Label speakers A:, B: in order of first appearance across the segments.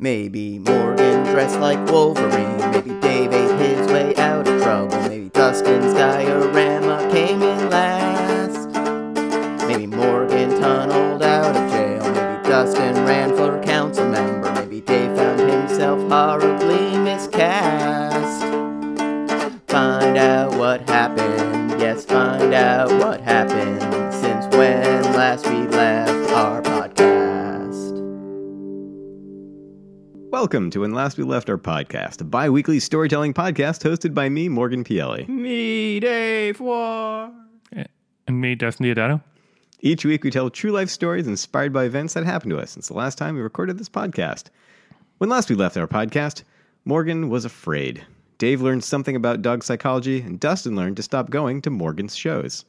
A: Maybe Morgan dressed like Wolverine. Maybe Dave ate his way out of trouble. Maybe Dustin's
B: Welcome to When Last We Left Our Podcast, a bi weekly storytelling podcast hosted by me, Morgan Pielli.
A: Me, Dave War.
C: And me, Dustin Diodato.
B: Each week, we tell true life stories inspired by events that happened to us since the last time we recorded this podcast. When last we left our podcast, Morgan was afraid. Dave learned something about dog psychology, and Dustin learned to stop going to Morgan's shows.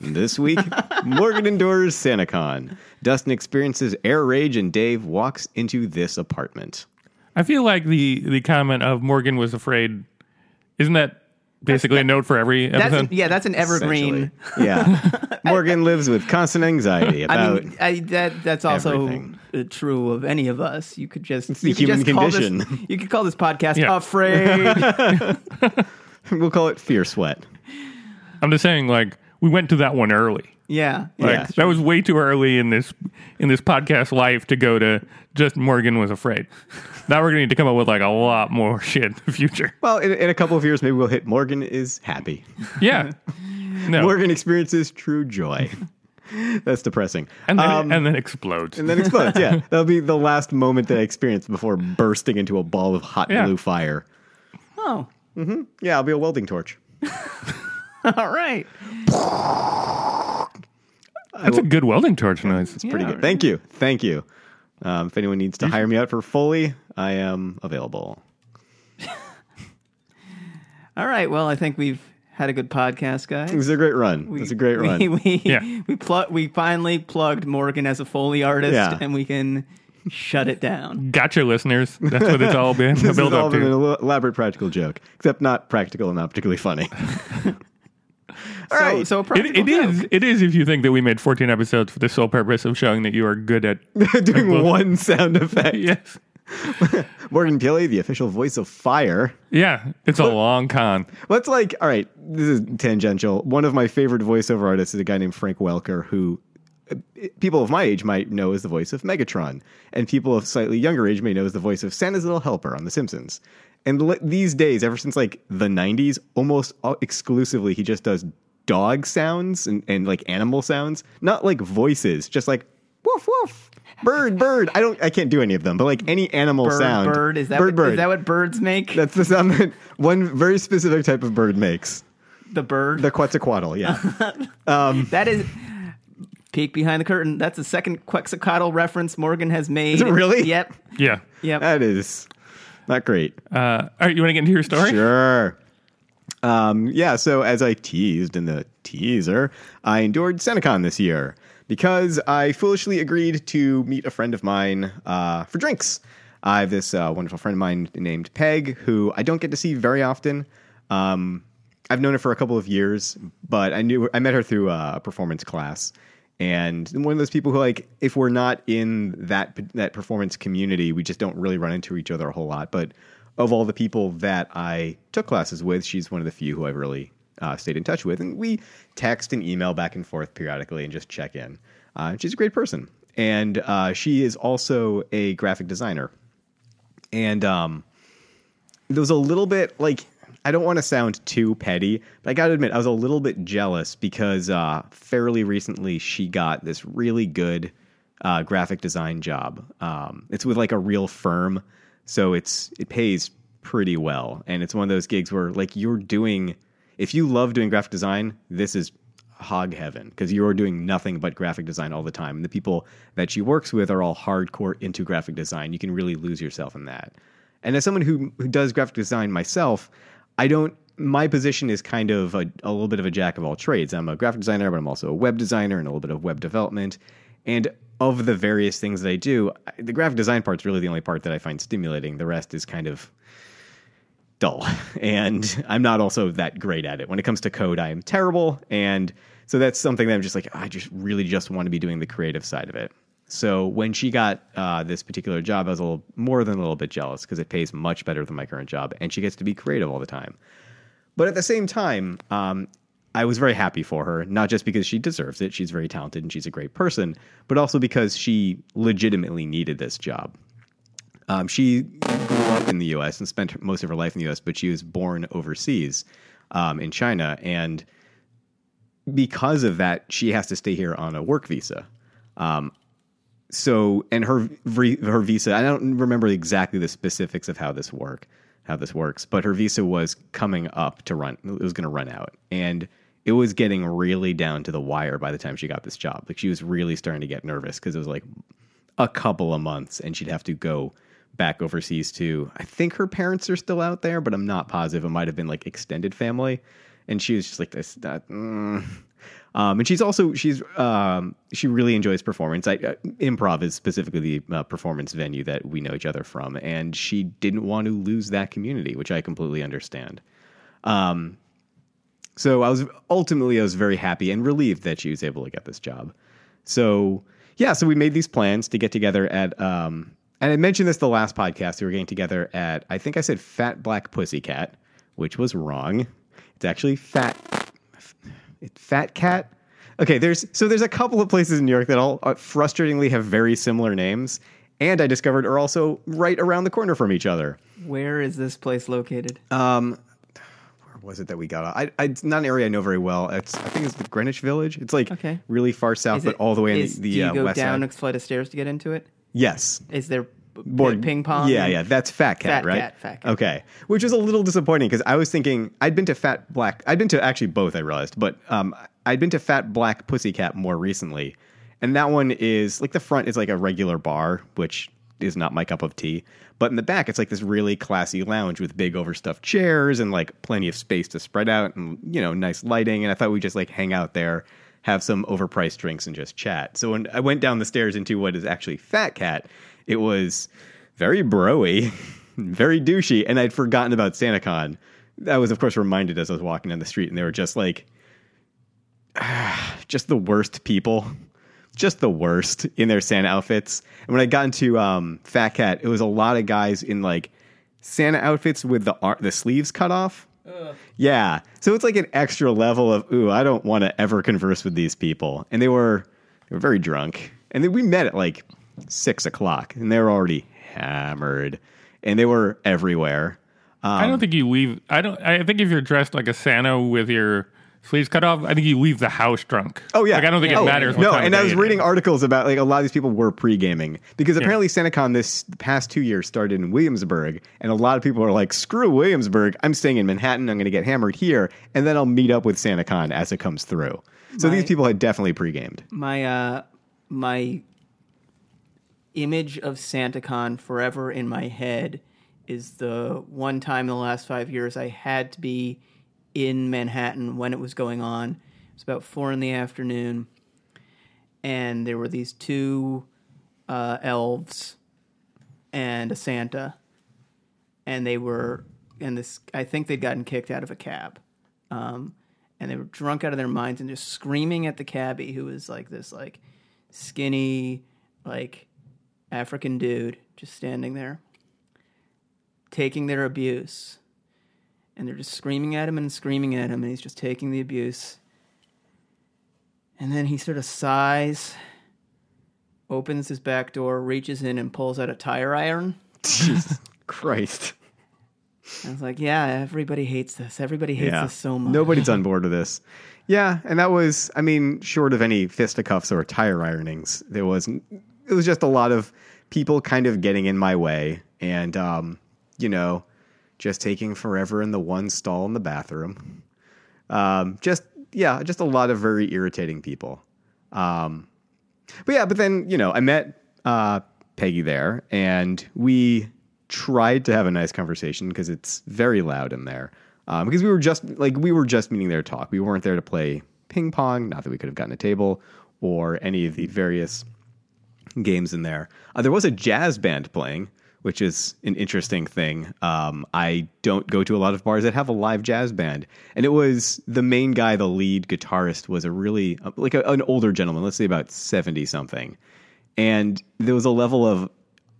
B: This week, Morgan endures SantaCon. Dustin experiences air rage, and Dave walks into this apartment.
C: I feel like the the comment of Morgan was afraid. Isn't that basically a note for every
A: That's
C: episode?
A: an, yeah, that's an evergreen.
B: Yeah. Morgan lives with constant anxiety about.
A: I
B: about.
A: mean, I, that that's also
B: everything.
A: uh, true of any of us. You could just
B: the human
A: just call
B: condition.
A: This, you could call this podcast
C: Yeah.
A: "Afraid."
B: we'll call it fear sweat.
C: I'm just saying, like we went to that one early.
A: Yeah,
C: Like
B: Yeah.
C: that was way too early in this in this podcast life to go to just Morgan was afraid. Now we're gonna need to come up with like a lot more shit in the future.
B: Well, in, in a couple of years, maybe we'll hit Morgan is happy.
C: Yeah. No.
B: Morgan experiences true joy. That's depressing.
C: and then
B: Um,
C: and then explodes.
B: and then explodes. Yeah, that'll be the last moment that I experience before bursting into a ball of hot
C: Yeah.
B: blue fire.
A: Oh,
B: Yeah, I'll be a welding torch.
A: all right.
C: That's a good welding torch noise.
B: It's pretty
A: Yeah.
B: good. Thank you. Thank you. Um, if anyone needs to hire me out for Foley, I am available.
A: All right. Well, I think we've had a good podcast, guys.
B: It was a great run. It was a great run.
A: We we,
C: Yeah.
A: we, pl- we finally plugged Morgan as a Foley artist,
B: Yeah.
A: and we can shut it down.
C: Gotcha, listeners. That's what it's all been.
B: this
C: The
B: is
C: build
B: all
C: up
B: been an elaborate practical joke, except not practical and not particularly funny. All
A: So,
B: right.
A: so a
C: It,
A: practical
C: it is.
A: joke.
C: It is. If you think that we made 14 episodes for the sole purpose of showing that you are good at
B: doing one sound effect.
C: yes,
B: Morgan Pielli, the official voice of fire.
C: yeah, it's a long con.
B: Let's like, all right, this is tangential. One of my favorite voiceover artists is a guy named Frank Welker, who uh, people of my age might know as the voice of Megatron, and people of slightly younger age may know as the voice of Santa's Little Helper on The Simpsons. And li- these days, ever since like the 90s, almost exclusively, he just does dog sounds and, and like animal sounds, not like voices, just like woof woof. Bird, bird. I don't. I can't do any of them, but like any animal
A: Bird,
B: sound.
A: bird. Is that
B: bird,
A: what,
B: bird?
A: Is that what birds make?
B: That's the sound that one very specific type of bird makes.
A: the bird.
B: The Quetzalcoatl, yeah.
A: Um, that is peek behind the curtain. That's the second Quetzalcoatl reference Morgan has made.
B: it really?
A: Yep.
C: Yeah.
A: Yep.
B: that is not great.
C: Uh, all right, you want to get into your story?
B: Sure. Um, yeah, so as I teased in the teaser, I endured SantaCon this year because I foolishly agreed to meet a friend of mine uh, for drinks. I have this uh, wonderful friend of mine named Peg, who I don't get to see very often. Um, I've known her for a couple of years, but I knew I met her through a performance class, and one of those people who like if we're not in that that performance community, we just don't really run into each other a whole lot. But of all the people that I took classes with, she's one of the few who I've really uh, stayed in touch with, and we text and email back and forth periodically and just check in. Uh, she's a great person, and uh, she is also a graphic designer, and um, there was a little bit like I don't want to sound too petty, but I got to admit I was a little bit jealous because uh, fairly recently she got this really good uh, graphic design job. Um, it's with like a real firm, so it's it pays pretty well, and it's one of those gigs where like you're doing if you love doing graphic design, this is hog heaven because you're doing nothing but graphic design all the time. And the people that she works with are all hardcore into graphic design. You can really lose yourself in that. And as someone who who does graphic design myself, I don't. My position is kind of a, a little bit of a jack of all trades. I'm a graphic designer, but I'm also a web designer and a little bit of web development. And of the various things that I do, the graphic design part's really the only part that I find stimulating. The rest is kind of dull. And I'm not also that great at it. When it comes to code, I am terrible. And so that's something that I'm just like, I just really just want to be doing the creative side of it. So when she got uh, this particular job, I was a little more than a little bit jealous because it pays much better than my current job, and she gets to be creative all the time. But at the same time, um, I was very happy for her, not just because she deserves it, she's very talented and she's a great person, but also because she legitimately needed this job. Um, she grew up in the U.S. and spent most of her life in the U.S., but she was born overseas um, in China, and because of that, she has to stay here on a work visa. Um, so, and her her visa, I don't remember exactly the specifics of how this work how this works, but her visa was coming up to run. It was going to run out, and it was getting really down to the wire by the time she got this job. Like she was really starting to get nervous because it was like a couple of months, and she'd have to go back overseas to. I think her parents are still out there, but I'm not positive. It might have been like extended family, and she was just like this. That, mm. Um, and she's also she's um, she really enjoys performance. I, uh, improv is specifically the uh, performance venue that we know each other from, and she didn't want to lose that community, which I completely understand. Um, so I was ultimately I was very happy and relieved that she was able to get this job. So yeah, so we made these plans to get together at um, and I mentioned this the last podcast. We were getting together at I think I said Fat Black Pussycat, which was wrong. It's actually Fat Fat Cat. Okay, there's so there's a couple of places in New York that all uh, frustratingly have very similar names, and I discovered are also right around the corner from each other.
A: Where is this place located?
B: Um, where was it that we got? I, I it's not an area I know very well. It's I think it's the Greenwich Village. It's like
A: Okay.
B: really far south, but all the way in
A: is-
B: the, the
A: do you
B: uh,
A: go
B: west
A: down
B: side.
A: a flight of stairs to get into it?
B: Yes,
A: Is there
B: board
A: ping pong?
B: Yeah, yeah, that's Fat Cat,
A: Fat
B: right?
A: Cat, Fat Cat.
B: Okay, which was a little disappointing because I was thinking I'd been to Fat Black. I'd been to actually both. I realized, but um, I'd been to Fat Black Pussycat more recently, and that one is like the front is like a regular bar, which is not my cup of tea. But in the back, it's like this really classy lounge with big overstuffed chairs and like plenty of space to spread out and you know nice lighting. And I thought we'd just like hang out there, have some overpriced drinks, and just chat. So when I went down the stairs into what is actually Fat Cat, it was very broy, very douchey, and I'd forgotten about SantaCon. I was, of course, reminded as I was walking down the street, and they were just like, just the worst people, just the worst in their Santa outfits. And when I got into um, Fat Cat, it was a lot of guys in like Santa outfits with the ar- the sleeves cut off. Yeah, so it's like an extra level of ooh, I don't want to ever converse with these people, and they were they were very drunk, and then we met at like six o'clock, and they were already hammered, and they were everywhere.
C: I don't think you leave. I don't. I think if you're dressed like a Santa with your sleeves cut off, I think you leave the house drunk.
B: Oh yeah,
C: Like I don't think
B: Oh,
C: it matters. What
B: No,
C: time of
B: and I was reading
C: is.
B: articles about like a lot of these people were pre gaming because apparently SantaCon this past two years started in Williamsburg, and a lot of people are like, "Screw Williamsburg! I'm staying in Manhattan. I'm going to get hammered here, and then I'll meet up with SantaCon as it comes through." So
A: My-
B: these people had definitely pre gamed.
A: My uh my image of SantaCon forever in my head is the one time in the last five years I had to be in Manhattan when it was going on. It was about four in the afternoon, and there were these two uh, elves and a Santa, and they were and this I think they'd gotten kicked out of a cab. Um, and they were drunk out of their minds and just screaming at the cabbie who was like this like skinny like African dude just standing there taking their abuse and they're just screaming at him and screaming at him and he's just taking the abuse and then he sort of sighs opens his back door reaches in and pulls out a tire iron
B: Jesus Christ!
A: I was like, yeah, everybody hates this. Everybody hates
B: Yeah,
A: this so much.
B: nobody's on board with this. Yeah, and that was, I mean, short of any fisticuffs or tire ironings, there was, it was just a lot of people kind of getting in my way, and um, you know, just taking forever in the one stall in the bathroom. Um, just yeah, just a lot of very irritating people. Um, but yeah, but then you know, I met uh, Peggy there, and we tried to have a nice conversation because it's very loud in there. Um, because we were just like we were just meeting there to talk. We weren't there to play ping pong. Not that we could have gotten a table or any of the various games in there. Uh, there was a jazz band playing, which is an interesting thing. Um, I don't go to a lot of bars that have a live jazz band, and it was the main guy, the lead guitarist, was a really uh, like a, an older gentleman, let's say about seventy something, And there was a level of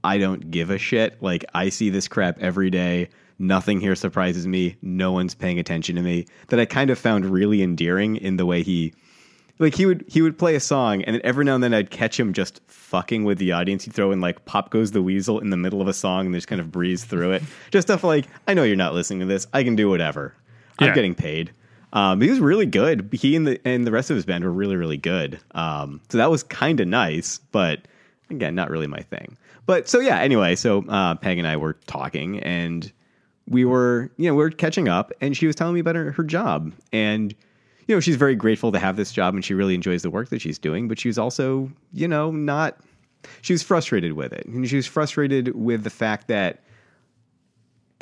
B: I don't give a shit. Like I see this crap every day. Nothing here surprises me. No one's paying attention to me. That I kind of found really endearing in the way he like he would he would play a song and then every now and then I'd catch him just fucking with the audience. He'd throw in like Pop Goes the Weasel in the middle of a song and just kind of breeze through it. Just stuff like, I know you're not listening to this. I can do whatever. I'm getting paid. Um, he was really good. He and the and the rest of his band were really, really good. Um, so that was kind of nice, but again, not really my thing. But so yeah, anyway, so uh, Peg and I were talking and we were, you know, we were catching up and she was telling me about her, her job. And, you know, she's very grateful to have this job and she really enjoys the work that she's doing, but she was also, you know, not, she was frustrated with it. And she was frustrated with the fact that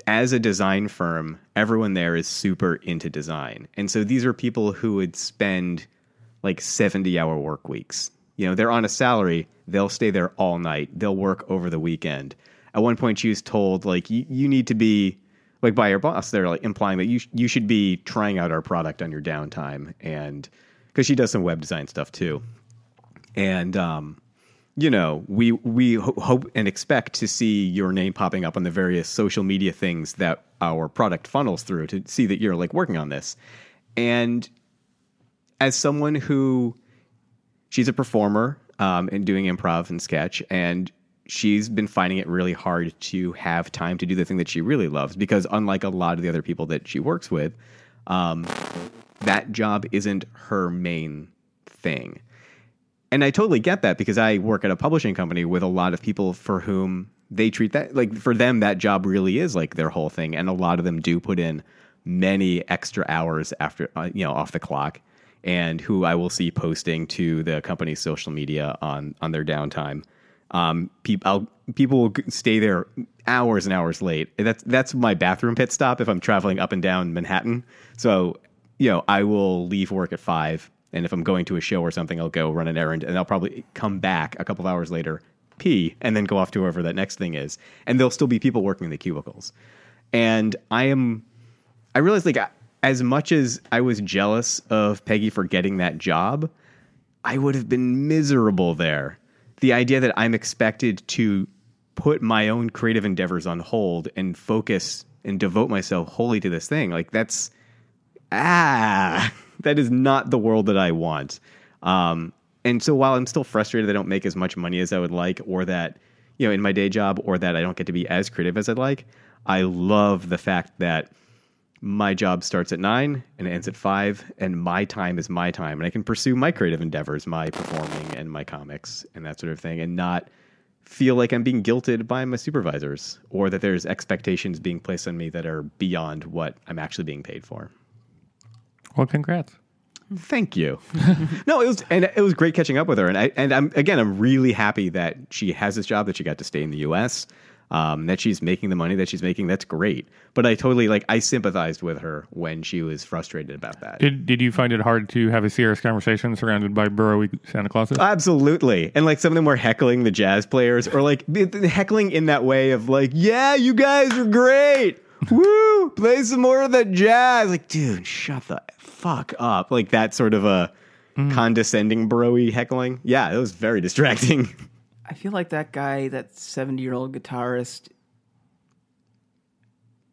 B: as a design firm, everyone there is super into design. And so these are people who would spend like 70 hour work weeks. You know, they're on a salary, they'll stay there all night, they'll work over the weekend. At one point, she was told, like, you, you need to be, like, by your boss, they're like implying that you, sh- you should be trying out our product on your downtime. And because she does some web design stuff too. And, um, you know, we we ho- hope and expect to see your name popping up on the various social media things that our product funnels through to see that you're like working on this. And as someone who she's a performer um, and doing improv and sketch, and she's been finding it really hard to have time to do the thing that she really loves because unlike a lot of the other people that she works with, um, that job isn't her main thing and I totally get that because I work at a publishing company with a lot of people for whom they treat that like for them that job really is like their whole thing, and a lot of them do put in many extra hours after uh, you know off the clock, and who I will see posting to the company's social media on on their downtime. Um, people I'll, people will stay there hours and hours late. That's that's my bathroom pit stop if I'm traveling up and down Manhattan. So you know I will leave work at five and if I'm going to a show or something, I'll go run an errand and I'll probably come back a couple of hours later, pee, and then go off to wherever that next thing is. And there'll still be people working in the cubicles. And I am, I realize like as much as I was jealous of Peggy for getting that job, I would have been miserable there. The idea that I'm expected to put my own creative endeavors on hold and focus and devote myself wholly to this thing, like that's, ah, that is not the world that I want. Um, and so while I'm still frustrated that I don't make as much money as I would like, or that, you know, in my day job, or that I don't get to be as creative as I'd like, I love the fact that my job starts at nine and ends at five, and my time is my time, and I can pursue my creative endeavors, my performing and my comics and that sort of thing, and not feel like I'm being guilted by my supervisors or that there's expectations being placed on me that are beyond what I'm actually being paid for.
C: Well, congrats.
B: Thank you. no, it was and it was great catching up with her, and I and I'm again I'm really happy that she has this job that she got to stay in the U.S. Um, that she's making the money that she's making. That's great. But I totally like I sympathized with her when she was frustrated about that.
C: Did Did you find it hard to have a serious conversation surrounded by burrowy Santa Clauses?
B: Absolutely. And like some of them were heckling the jazz players or like heckling in that way of like, yeah, you guys are great. Woo! Play some more of that jazz. Like, dude, shut the fuck up. Like that sort of a condescending broy heckling. Yeah, it was very distracting.
A: I feel like that guy, that 70 year old guitarist,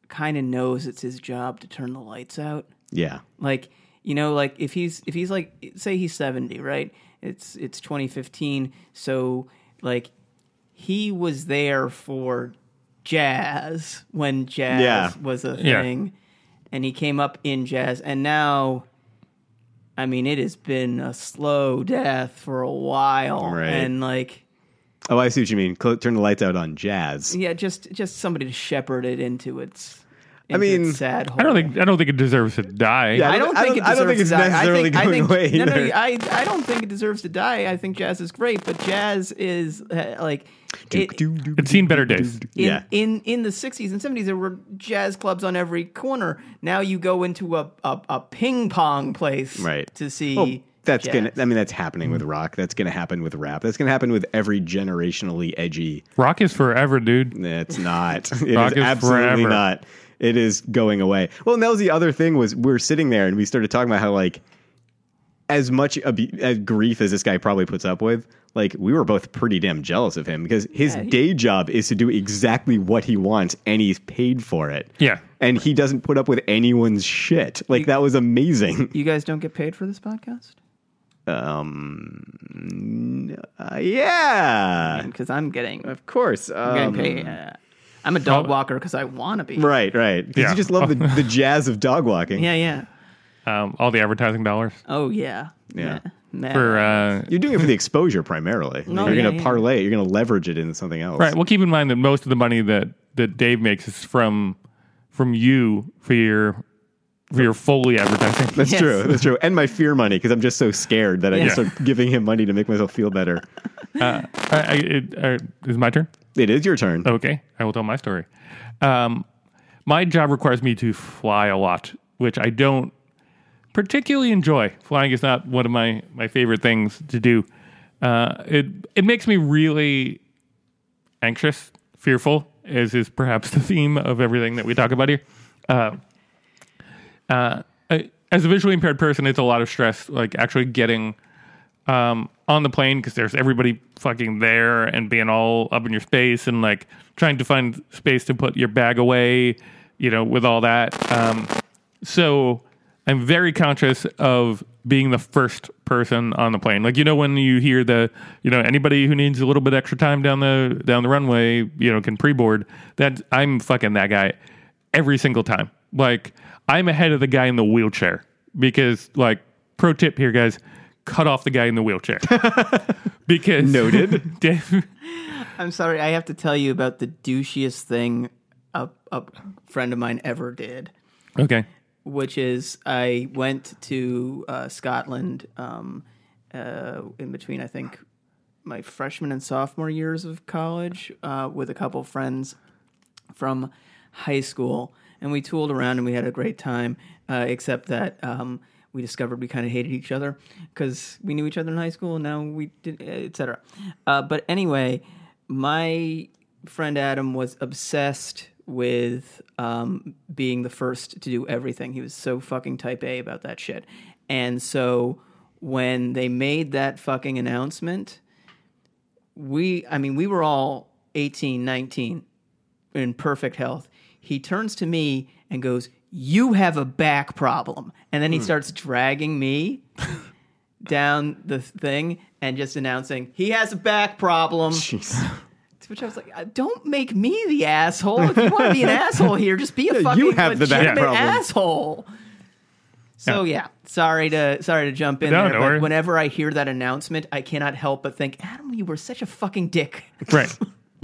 A: kind of knows it's his job to turn the lights out.
B: yeah.
A: Like, you know, like if he's if he's like say he's 70, right? It's it's 2015, so like he was there for jazz when jazz
B: Yeah.
A: was a
C: Yeah.
A: thing and he came up in jazz and now I mean it has been a slow death for a while
B: Right.
A: and like
B: Oh, I see what you mean. Cl- turn the lights out on jazz.
A: yeah, just just somebody to shepherd it into its
B: I
A: into
B: mean,
A: its sad hole.
C: I don't think I don't think it deserves to die.
B: Yeah.
A: I don't
B: I
A: think
B: don't-
A: it
B: I don't
A: deserves
B: think it's
A: to die.
B: necessarily
A: I think,
B: going
A: I think,
B: away
A: No, no,
B: either.
A: I, I don't think it deserves to die. I think jazz is great, but jazz is uh, like it,
C: It's seen better days.
B: yeah.
A: in in the sixties and seventies there were jazz clubs on every corner. Now you go into a a, a ping pong place
B: Right.
A: to see.
B: Well, that's
A: jazz.
B: gonna. I mean, that's happening with mm-hmm. rock. That's gonna happen with rap. That's gonna happen with every generationally edgy.
C: Rock is forever, dude.
B: It's not. It is
C: Rock is
B: absolutely
C: forever.
B: not. It is going away. Well, and that was the other thing was we were sitting there and we started talking about how like as much abu- as grief as this guy probably puts up with, like we were both pretty damn jealous of him because his
A: Yeah, he-
B: day job is to do exactly what he wants and he's paid for it.
C: Yeah.
B: And he doesn't put up with anyone's shit. Like that was amazing.
A: You guys don't get paid for this podcast?
B: Um, uh, yeah,
A: Because I'm getting,
B: of course.
A: I'm
B: Um,
A: getting paid. uh, I'm a dog walker because I want to be.
B: Right, right. 'Cause
C: Yeah.
B: you just love the, the jazz of dog walking.
A: Yeah, yeah.
C: Um, all the advertising dollars
A: Oh yeah.
B: Yeah.
A: Nah.
C: for uh,
B: You're doing it for the exposure primarily.
A: No,
B: you're
A: yeah,
B: going to
A: yeah.
B: parlay it. You're going to leverage it into something else.
C: right. Well, keep in mind that most of the money that that Dave makes is from from you for your for your Foley advertising.
B: That's
A: Yes.
B: true. That's true. And my fear money because I'm just so scared that I
A: Yeah.
B: just start giving him money to make myself feel better.
C: Uh, I, I, it, uh, is it my turn?
B: It is your turn.
C: Okay, I will tell my story. Um, my job requires me to fly a lot, which I don't particularly enjoy. Flying is not one of my, my favorite things to do. Uh, it it makes me really anxious, fearful, as is perhaps the theme of everything that we talk about here. Uh, uh, as a visually impaired person, it's a lot of stress, like actually getting um, on the plane because there's everybody fucking there and being all up in your space and like trying to find space to put your bag away, you know, with all that. Um, so I'm very conscious of being the first person on the plane. Like you know when you hear the you know anybody who needs a little bit extra time down the down the runway, you know, can pre-board. That I'm fucking that guy every single time. Like I'm ahead of the guy in the wheelchair because like pro tip here guys, cut off the guy in the wheelchair. because
B: Noted.
C: Dave,
A: I'm sorry. I have to tell you about the douchiest thing a, a friend of mine ever did.
C: okay.
A: which is I went to uh, Scotland um, uh, in between, I think, my freshman and sophomore years of college uh, with a couple friends from high school. And we tooled around and we had a great time, uh, except that um, we discovered we kind of hated each other because we knew each other in high school and now we did, etc. Uh, but anyway, my friend Adam was obsessed with um, being the first to do everything. He was so fucking type A about that shit. And so when they made that fucking announcement, we, I mean, we were all 18, 19 in perfect health. He turns to me and goes, You have a back problem. And then he starts dragging me down the thing and just announcing, He has a back problem.
B: Jeez.
A: To which I was like, "Uh, "Don't make me the asshole. If you want to be an asshole here, just be a fucking
B: you have the back
A: legitimate
B: problem.
A: asshole." So yeah. sorry to sorry to jump in
C: No,
A: there,
C: no
A: but
C: worries.
A: whenever I hear that announcement, I cannot help but think, Adam, you were such a fucking dick.
C: Right.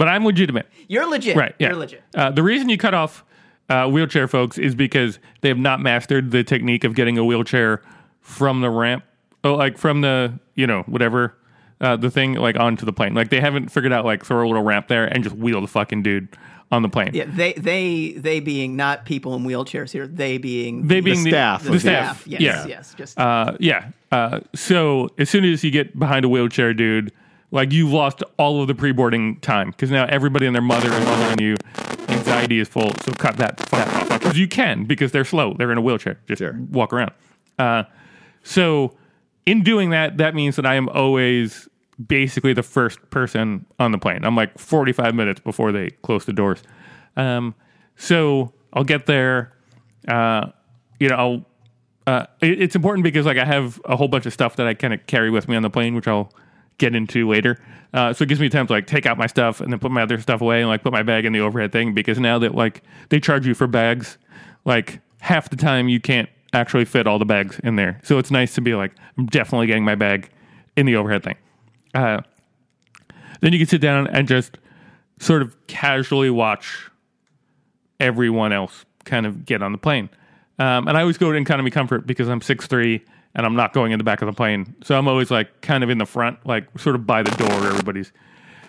C: But I'm legitimate.
A: You're legit.
C: Right. Yeah.
A: You're legit.
C: Uh, the reason you cut off uh, wheelchair folks is because they have not mastered the technique of getting a wheelchair from the ramp, oh, like from the you know whatever uh, the thing like onto the plane. Like they haven't figured out like throw a little ramp there and just wheel the fucking dude on the plane.
A: Yeah, they they they being not people in wheelchairs here. They being
C: They being the,
B: staff
C: the
B: of
C: staff.
A: Yes,
C: yeah.
A: yes. Just
C: Uh, yeah. Uh, so as soon as you get behind a wheelchair, dude, like you've lost all of the pre-boarding time because now everybody and their mother is on you. Anxiety is full, so cut that off because you can because they're slow. They're in a wheelchair. Just
B: Sure.
C: walk around. Uh, so in doing that, that means that I am always basically the first person on the plane. I'm like 45 minutes before they close the doors. Um, so I'll get there. Uh, you know, I'll uh, it- it's important because like I have a whole bunch of stuff that I kind of carry with me on the plane, which I'll get into later. Uh, so it gives me time to like take out my stuff and then put my other stuff away and like put my bag in the overhead thing because now that like they charge you for bags, like half the time you can't actually fit all the bags in there. So it's nice to be like I'm definitely getting my bag in the overhead thing. Uh, then you can sit down and just sort of casually watch everyone else kind of get on the plane. Um, and I always go to economy comfort because I'm 6'3 and I'm not going in the back of the plane. So I'm always like kind of in the front, like sort of by the door where everybody's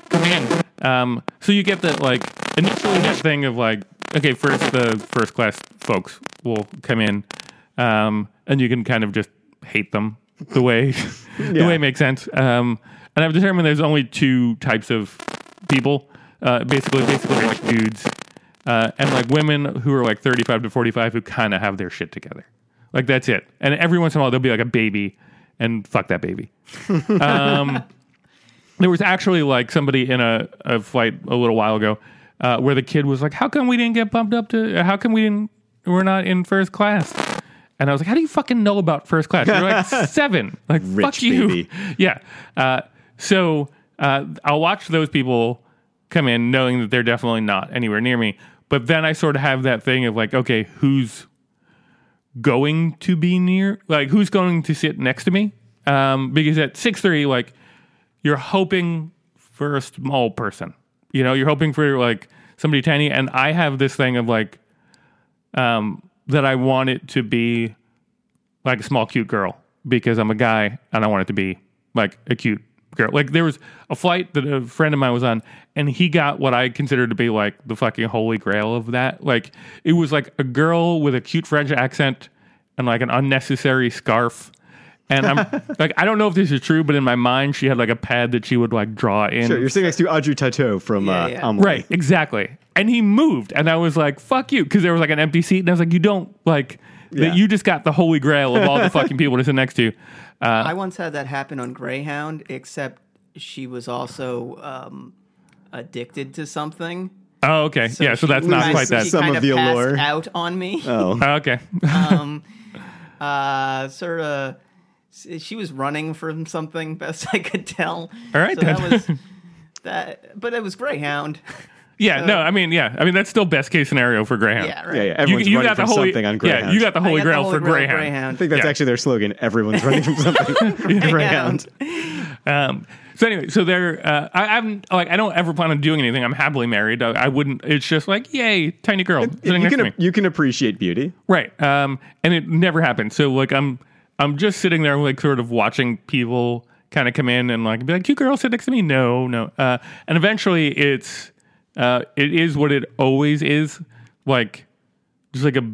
C: coming in. Um, so you get that like initially that thing of like, okay, first the first class folks will come in um, and you can kind of just hate them the way the
B: Yeah.
C: way it makes sense. Um, and I've determined there's only two types of people, uh, basically, basically like dudes, uh, and like women who are like 35 to 45 who kind of have their shit together. Like that's it. And every once in a while there'll be like a baby, and fuck that baby. um, there was actually like somebody in a, a flight a little while ago uh, where the kid was like, "How come we didn't get bumped up to? How come we didn't? We're not in first class." And I was like, "How do you fucking know about first class? You're like seven. Like
B: Rich
C: fuck you."
B: baby.
C: Yeah. Uh, so uh, I'll watch those people come in, knowing that they're definitely not anywhere near me. But then I sort of have that thing of like, okay, who's going to be near? Like, who's going to sit next to me? Um, because at six three, like, you're hoping for a small person. You know, you're hoping for like somebody tiny. And I have this thing of like, um, that I want it to be like a small, cute girl because I'm a guy and I want it to be like a cute girl. Like there was a flight that a friend of mine was on and he got what I considered to be like the fucking holy grail of that. Like it was like a girl with a cute French accent and like an unnecessary scarf. And I'm like, I don't know if this is true, but in my mind, she had like a pad that she would like draw in.
B: Sure, you're sitting next to Audrey Tautou from
A: Yeah,
B: uh,
A: yeah.
B: Amelie.
C: Right, exactly. And he moved, and I was like, "Fuck you," because there was like an empty seat, and I was like, "You don't like
B: Yeah.
C: that. You just got the holy grail of all the fucking people to sit next to." you."
A: I once had that happen on Greyhound, except she was also um, addicted to something.
C: Oh, okay, yeah. So that's not quite that.
B: Some
A: kind
B: of
A: of
B: the
A: passed
B: allure.
A: out on me.
B: Oh,
C: Oh, okay,
A: um, uh, sort of. She was running from something, best I could tell.
C: All right,
A: so that
C: then.
A: was that. But it was Greyhound.
C: Yeah. no, I mean, yeah. I mean, that's still best case scenario for Greyhound.
A: Yeah, right.
B: yeah, yeah.
C: You,
B: Everyone's
C: you
B: running
C: got the
B: from
C: holy
B: something on Greyhound.
C: Yeah, you got the holy
A: got the
C: grail
A: Holy
C: for
A: Grail
C: Greyhound.
B: I think that's
C: Yeah.
B: actually their slogan. Everyone's running from something. Greyhound.
C: Um, so anyway, so there, uh, I, I'm like, I don't ever plan on doing anything. I'm happily married. I, I wouldn't. It's just like, yay, tiny girl sitting
B: You
C: next to
B: can
C: me.
B: you can appreciate beauty.
C: Right. Um, and it never happened. So like I'm I'm just sitting there like sort of watching people kind of come in and like be like, "You girl, sit next to me." No, no. Uh, and eventually, it's uh, it is what it always is, like just like a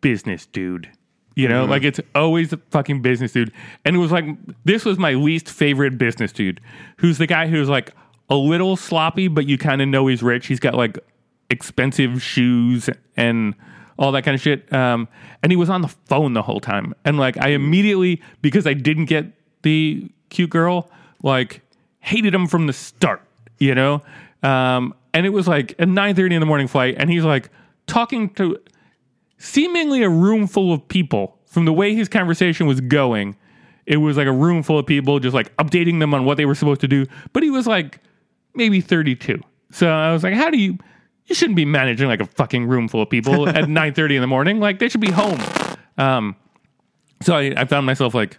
C: business dude. You know, like it's always a fucking business dude. And it was like this was my least favorite business dude, who's the guy who's like a little sloppy, but you kind of know he's rich. He's got like expensive shoes and all that kind of shit. Um, and he was on the phone the whole time. And like I immediately, because I didn't get the cute girl, like hated him from the start, you know? Um, and it was like a 9.30 in the morning flight, and he's like talking to seemingly a room full of people from the way his conversation was going. It was like a room full of people just like updating them on what they were supposed to do. But he was like maybe 32. So I was like, how do you you shouldn't be managing like a fucking room full of people at 9:30 in the morning. Like they should be home. Um so I, I found myself like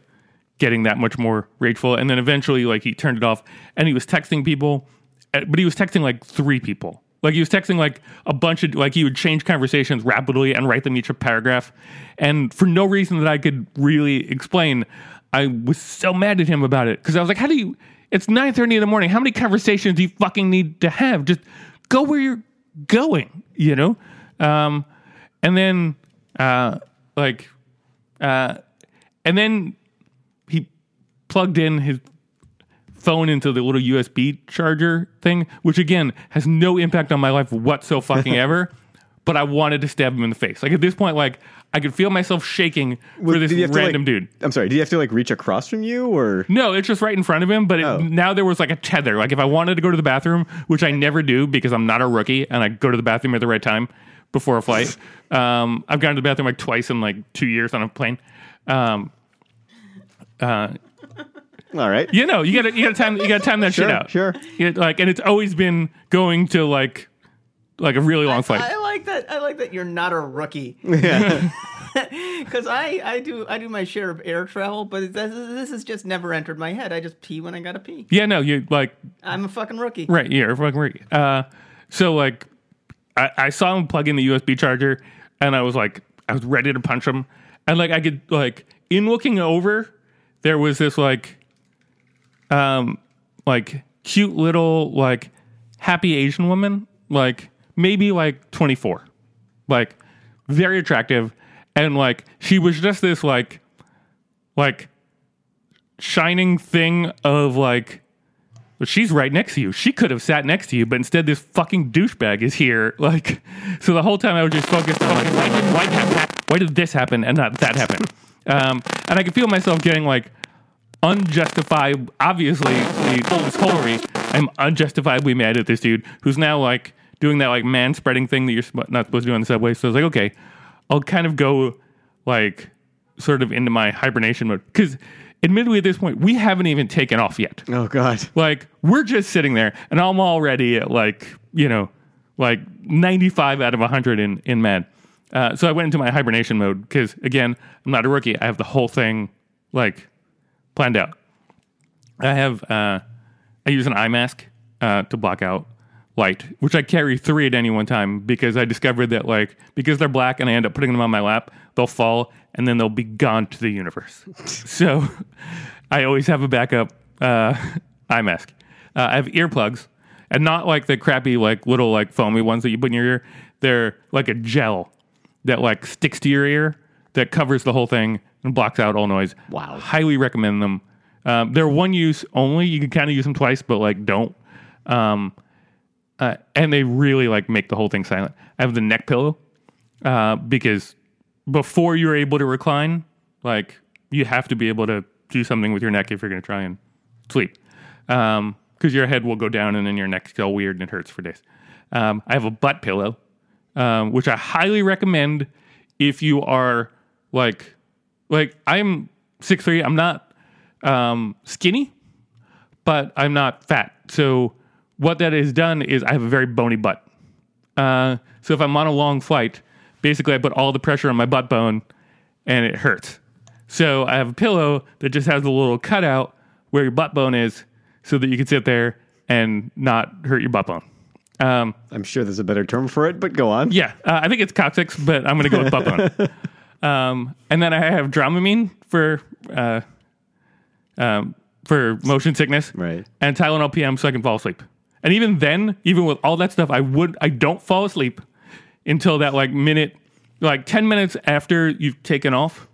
C: getting that much more rageful and then eventually like he turned it off and he was texting people but he was texting like three people. Like he was texting like a bunch of like he would change conversations rapidly and write them each a paragraph. And for no reason that i could really explain i was so mad at him about it. Because i was like how do you it's 9.30 in the morning. How many conversations do you fucking need to have? Just go where you're going you know? Um and then uh like uh and then he plugged in his phone into the little USB charger thing, which again has no impact on my life whatsoever fucking ever. But I wanted to stab him in the face. Like at this point, like I could feel myself shaking for this
B: have to, like-
C: random dude.
B: I'm sorry. Did you have to like reach across from you or?
C: No, it's just right in front of him. But it,
B: Oh.
C: now there was like a tether. Like if I wanted to go to the bathroom, which I never do because I'm not a rookie and I go to the bathroom at the right time before a flight. um, I've gone to the bathroom like twice in like two years on a plane. Um, uh,
B: All right.
C: you know, you got to you got to time you got to time that
B: Sure,
C: shit out.
B: sure.
C: You- like, and it's always been going to like like a really long flight.
A: I like that. I like that you're not a rookie.
B: Yeah.
A: Because I, I do I do my share of air travel, but this, this has just never entered my head. I just pee when I gotta pee.
C: yeah, no, you like
A: I'm a fucking rookie.
C: right. You're a fucking right. Uh, so like, I, I saw him plug in the USB charger, and I was like, I was ready to punch him, and like I could like in looking over, there was this like, um, like cute little like happy Asian woman, like maybe like 24, like very attractive, and like she was just this like, like shining thing of like she's right next to you. She could have sat next to you, but instead this fucking douchebag is here. Like, so the whole time I was just focused on like, why did, why, hap- why did this happen and not that happen? Um, and I could feel myself getting like unjustified. Obviously, the full discovery. I'm unjustifiably mad at this dude who's now like doing that like man spreading thing that you're sp- not supposed to do on the subway. So I was like, okay, I'll kind of go like sort of into my hibernation mode because. Admittedly, at this point, we haven't even taken off yet.
B: Oh God.
C: Like we're just sitting there, and I'm already at like you know, like 95 out of 100 in in mad. Uh, so I went into my hibernation mode because again, I'm not a rookie. I have the whole thing like planned out. I have uh, I use an eye mask uh, to block out light, which I carry three at any one time because I discovered that like because they're black and I end up putting them on my lap, they'll fall and then they'll be gone to the universe. so I always have a backup uh, eye mask. Uh, I have earplugs and not like the crappy like little like foamy ones that you put in your ear. They're like a gel that like sticks to your ear that covers the whole thing and blocks out all noise.
B: Wow.
C: Highly recommend them. Um, they're one use only. You can kind of use them twice, but like don't. Um, uh, and they really like make the whole thing silent. I have the neck pillow uh, because before you're able to recline, like you have to be able to do something with your neck if you're going to try and sleep, because your head will go down and then your neck's all weird and it hurts for days. Um, I have a butt pillow, um, which I highly recommend if you are like like I'm six three. I'm not um, skinny, but I'm not fat. So what that has done is I have a very bony butt. Uh, so if I'm on a long flight, basically I put all the pressure on my butt bone, and it hurts. So I have a pillow that just has a little cutout where your butt bone is, so that you can sit there and not hurt your butt bone. Um,
B: I'm sure there's a better term for it, but go on.
C: yeah, uh, I think it's coccyx, but I'm going to go with butt bone. um, and then I have Dramamine for uh, um, for motion sickness,
B: Right.
C: And Tylenol PM so I can fall asleep. And even then, even with all that stuff, I would I don't fall asleep until that like minute, like ten minutes after you've taken off.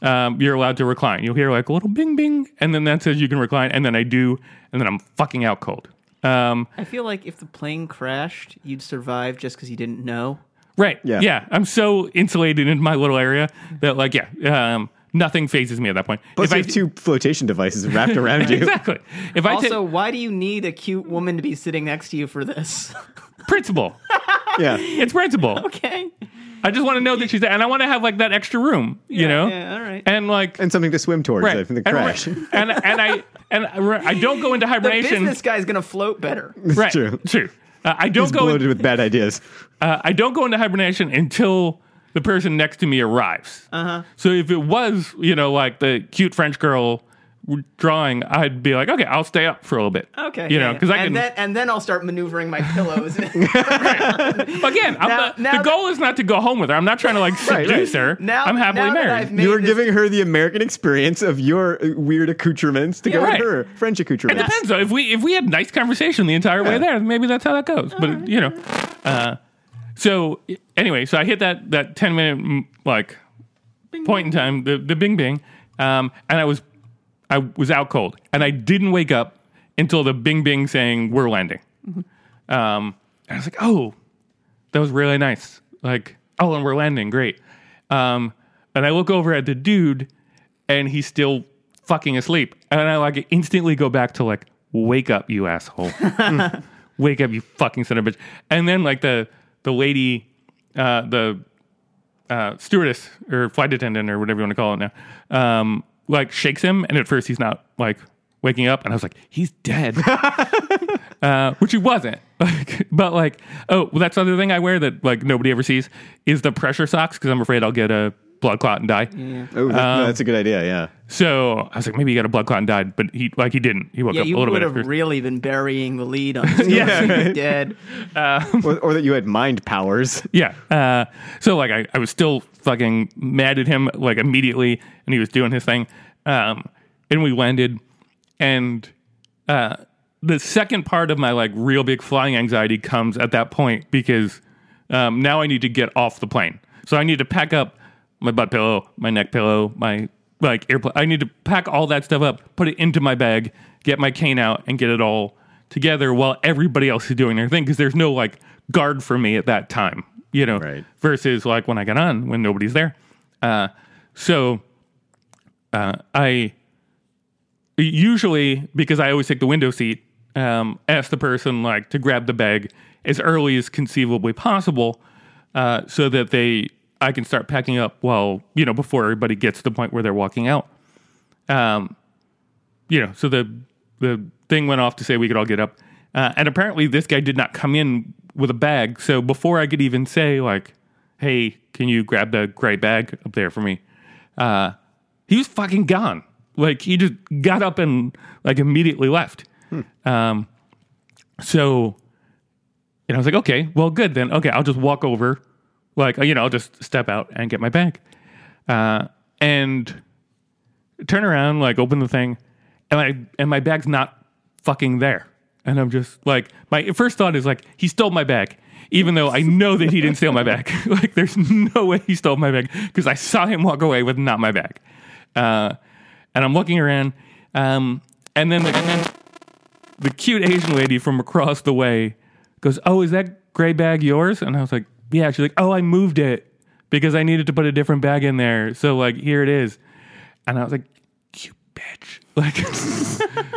C: Um, you're allowed to recline. You'll hear like a little bing bing, and then that says you can recline. And then I do, and then I'm fucking out cold. Um,
A: I feel like if the plane crashed, you'd survive just because you didn't know.
C: Right.
B: Yeah.
C: Yeah. I'm so insulated in my little area that, like, yeah, um, nothing phases me at that point.
B: Plus,
C: if
B: you
C: I
B: have two flotation devices wrapped around you.
C: exactly, if I
A: Also,
C: take
A: why do you need a cute woman to be sitting next to you for this?
C: principle,
B: Yeah.
C: it's principle.
A: okay.
C: I just want to know that she's there, and I want to have like that extra room, you know,
A: Yeah, all right.
C: and like.
B: And something to swim towards
C: Right.
B: right. from the
C: and,
B: crash.
C: and and I and I I don't go into
A: the
C: hibernation.
A: business guy's gonna float better.
C: right,
B: true.
C: true. Uh, I don't
B: He's
C: go.
B: bloated with bad ideas.
C: uh, I don't go into hibernation until the person next to me arrives. Uh-huh. So if it was, you know, like the cute French girl drawing, I'd be like, okay, I'll stay up for a little bit.
A: Okay.
C: you know,
A: yeah,
C: because I
A: and
C: can.
A: then and then I'll start maneuvering my pillows.
C: again, I'm
A: Now-
C: not,
A: now
C: the goal is not to go home with her. I'm not trying to like
B: Right,
C: seduce
B: right.
C: her.
A: now
C: I'm happily
A: now
C: married.
B: You are
A: this-
B: giving her the American experience of your weird accoutrements to go
C: right.
B: with her French accoutrements.
C: It depends though. If we if we had nice conversation the entire way there, maybe that's how that goes. But you know, uh, so anyway, so I hit that that ten minute like point in time, the the bing bing, um, and I was I was out cold, and I didn't wake up until the bing bing saying we're landing. Um, and I was like, oh, that was really nice. Like, oh, and we're landing, great. Um, and I look over at the dude, and he's still fucking asleep, and I like instantly go back to like, wake up, you asshole, wake up, you fucking son of a bitch. And then like the the lady, uh, the uh, stewardess or flight attendant or whatever you want to call it now, um, like shakes him, and at first he's not like waking up, and I was like, he's dead, uh, which he wasn't. Like, but like, oh, well, that's the other thing I wear that like nobody ever sees is the pressure socks because I'm afraid I'll get a blood clot and die.
B: Oh, that-
C: Um,
B: no, that's a good idea. Yeah.
C: So I was like, maybe he got a blood clot and died, but he like he didn't. He woke
A: Yeah,
C: up
A: you
C: a little bit.
A: would
C: have
A: really been burying the lead on this.
C: Yeah,
A: yeah,
B: right.
A: dead.
B: or, or that you had mind powers.
C: Yeah. Uh, so like I, I was still fucking mad at him like immediately and he was doing his thing. Um, and we landed and uh, the second part of my like real big flying anxiety comes at that point because um, now I need to get off the plane. So I need to pack up my butt pillow, my neck pillow, my like airplane. I need to pack all that stuff up, put it into my bag, get my cane out, and get it all together while everybody else is doing their thing because there's no like guard for me at that time, you know.
B: Right.
C: Versus like when I got on when nobody's there. Uh, so uh, I usually because I always take the window seat, um, ask the person like to grab the bag as early as conceivably possible, uh, so that they I can start packing up while you know before everybody gets to the point where they're walking out. Um, you know, so the the thing went off to say we could all get up, uh, and apparently this guy did not come in with a bag. So before I could even say like, "Hey, can you grab the gray bag up there for me?" Uh, he was fucking gone. Like he just got up and like immediately left. Um, so, and I was like, okay, well, good then. Okay, I'll just walk over, like you know, I'll just step out and get my bag, uh, and turn around, like open the thing, and my and my bag's not fucking there. And I'm just like, my first thought is like, he stole my bag, even though I know that he didn't steal my bag. like, there's no way he stole my bag because I saw him walk away with not my bag. Uh, and I'm looking around, um, and then the, the cute Asian lady from across the way goes, "Oh, is that gray bag yours?" And I was like, "Yeah." She's like, "Oh, I moved it because I needed to put a different bag in there. So like, here it is." And I was like, "You bitch!" Like,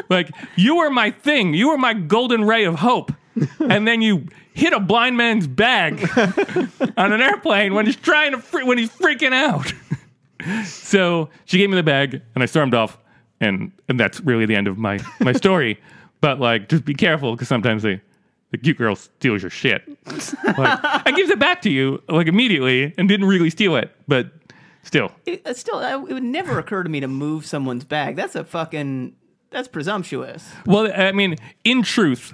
C: like you were my thing. You were my golden ray of hope, and then you hit a blind man's bag on an airplane when he's trying to fre- when he's freaking out. so she gave me the bag, and I stormed off, and and that's really the end of my my story. but like, just be careful because sometimes they. The cute girl steals your shit. Like, I gives it back to you like immediately and didn't really steal it, but still,
A: It, it's still, uh, it would never occur to me to move someone's bag. That's a fucking. That's presumptuous.
C: Well, I mean, in truth,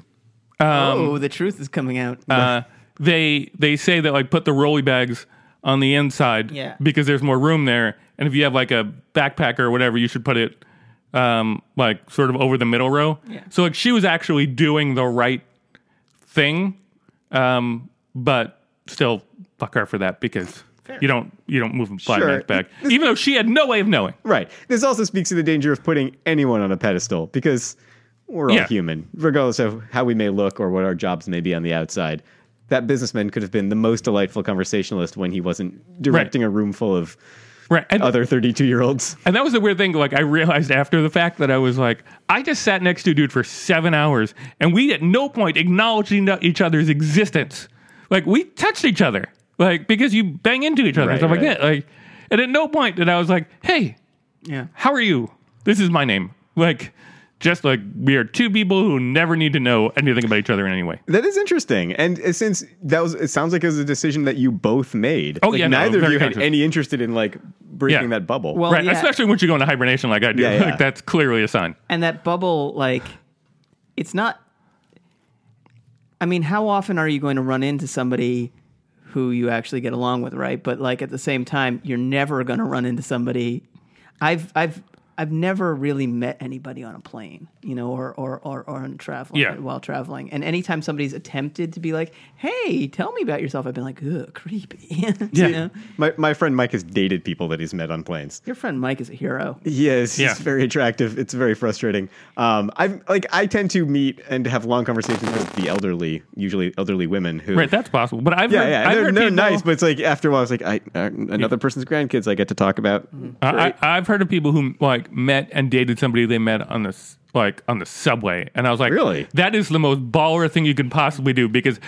A: oh, the truth is coming out.
C: uh, they they say that like put the rolly bags on the inside
A: Yeah.
C: because there's more room there, and if you have like a backpack or whatever, you should put it um, like sort of over the middle row.
A: Yeah.
C: So like she was actually doing the right thing, um, but still fuck her for that because. You don't you don't move a blind
B: Sure.
C: back, even though she had no way of knowing.
B: Right. This also speaks to the danger of putting anyone on a pedestal because we're all
C: Yeah.
B: human, regardless of how we may look or what our jobs may be on the outside. That businessman could have been the most delightful conversationalist when he wasn't directing a room full of
C: Right. And,
B: other 32 year olds.
C: And that was the weird thing. Like, I realized after the fact that I was like, I just sat next to a dude for seven hours, and we at no point acknowledged each other's existence. Like, we touched each other, like because you bang into each other and
B: Right,
C: stuff like that. Like, and at no point did I was like, "Hey,
A: yeah.
C: how are you? This is my name." Like, just like we are two people who never need to know anything about each other in any way.
B: That is interesting. And uh, since that was, it sounds like it was a decision that you both made.
C: Oh,
B: Like,
C: yeah, no,
B: neither of
C: very
B: you had
C: conscious.
B: any interest in like breaking
C: Yeah.
B: that bubble.
A: Well,
C: right.
A: yeah.
C: Especially once you go into hibernation like I do.
B: Yeah, yeah.
C: Like, that's clearly a sign.
A: and that bubble like it's not i mean how often are you going to run into somebody who you actually get along with right but like at the same time you're never going to run into somebody i've i've I've never really met anybody on a plane, you know, or or or, or on traveling
C: Yeah.
A: while traveling. And anytime somebody's attempted to be like, "Hey, tell me about yourself," I've been like, "Ugh, creepy." You
C: Yeah.
A: know?
B: my, my friend Mike has dated people that he's met on planes.
A: Your friend Mike is a hero.
B: He is.
C: Yeah.
B: He's very attractive. It's very frustrating. Um, I like. I tend to meet and have long conversations with the elderly, usually elderly women who.
C: Right. That's possible. But I've
B: yeah,
C: heard,
B: yeah.
C: I've
B: They're,
C: heard
B: they're
C: people,
B: nice, but it's like after a while, it's like I uh, another person's grandkids I get to talk about.
C: I, I, I've heard of people who like met and dated somebody they met on this like on the subway, and I was like,
B: Really?
C: That is the most baller thing you can possibly do because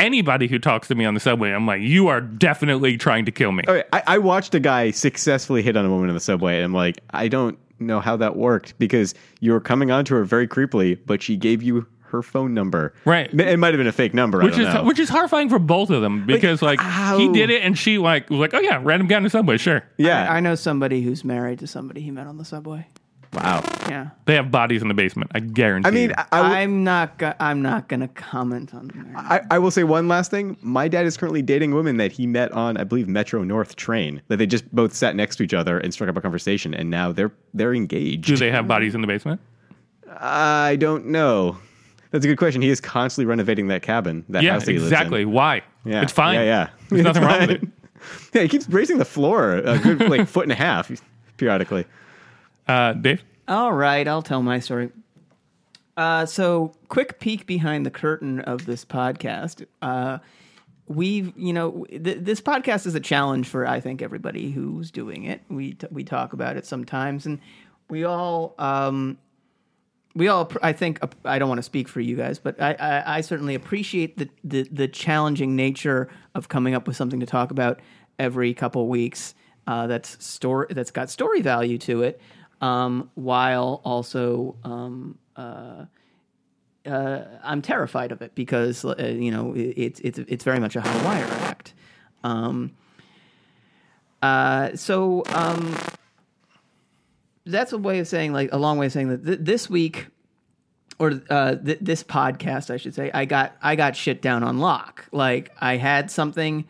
C: anybody who talks to me on the subway, I'm like, you are definitely trying to kill me.
B: Oh, okay, I, I watched a guy successfully hit on a woman in the subway, and I'm like, I don't know how that worked because you were coming on to her very creepily, but she gave you her phone number.
C: Right.
B: It might have been a fake number.
C: Which
B: I don't
C: is
B: know.
C: which is horrifying for both of them because like,
B: how-
C: he did it and she like was like, oh yeah, random guy down the subway. Sure,
B: yeah.
A: I, I know somebody who's married to somebody he met on the subway.
B: wow.
A: Yeah.
C: they have bodies in the basement. I guarantee.
B: I mean,
C: you.
B: I, I will-
A: I'm not. Go- I'm not going to comment on that.
B: I, I will say one last thing. My dad is currently dating a woman that he met on, I believe, Metro North train. That they just both sat next to each other and struck up a conversation, and now they're they're engaged.
C: do they have bodies in the basement?
B: I don't know. That's a good question. He is constantly renovating that cabin, that
C: Yeah,
B: house that he lives in.
C: exactly. Why?
B: Yeah,
C: it's fine.
B: Yeah, yeah.
C: There's nothing wrong with it.
B: Yeah, he keeps raising the floor a good like foot and a half periodically.
C: Uh, Dave.
A: All right, I'll tell my story. Uh, so, quick peek behind the curtain of this podcast. Uh, we've, you know, th- this podcast is a challenge for I think everybody who's doing it. We t- we talk about it sometimes, and we all um, we all i think i don't want to speak for you guys but i i, I certainly appreciate the, the the challenging nature of coming up with something to talk about every couple weeks uh, that's story that's got story value to it um, while also um, uh, uh, I'm terrified of it because uh, you know it, it's it's it's very much a high wire act. Um, uh, so um, that's a way of saying like a long way of saying that th- this week or uh, th- this podcast, I should say, I got I got shit down on lock. Like I had something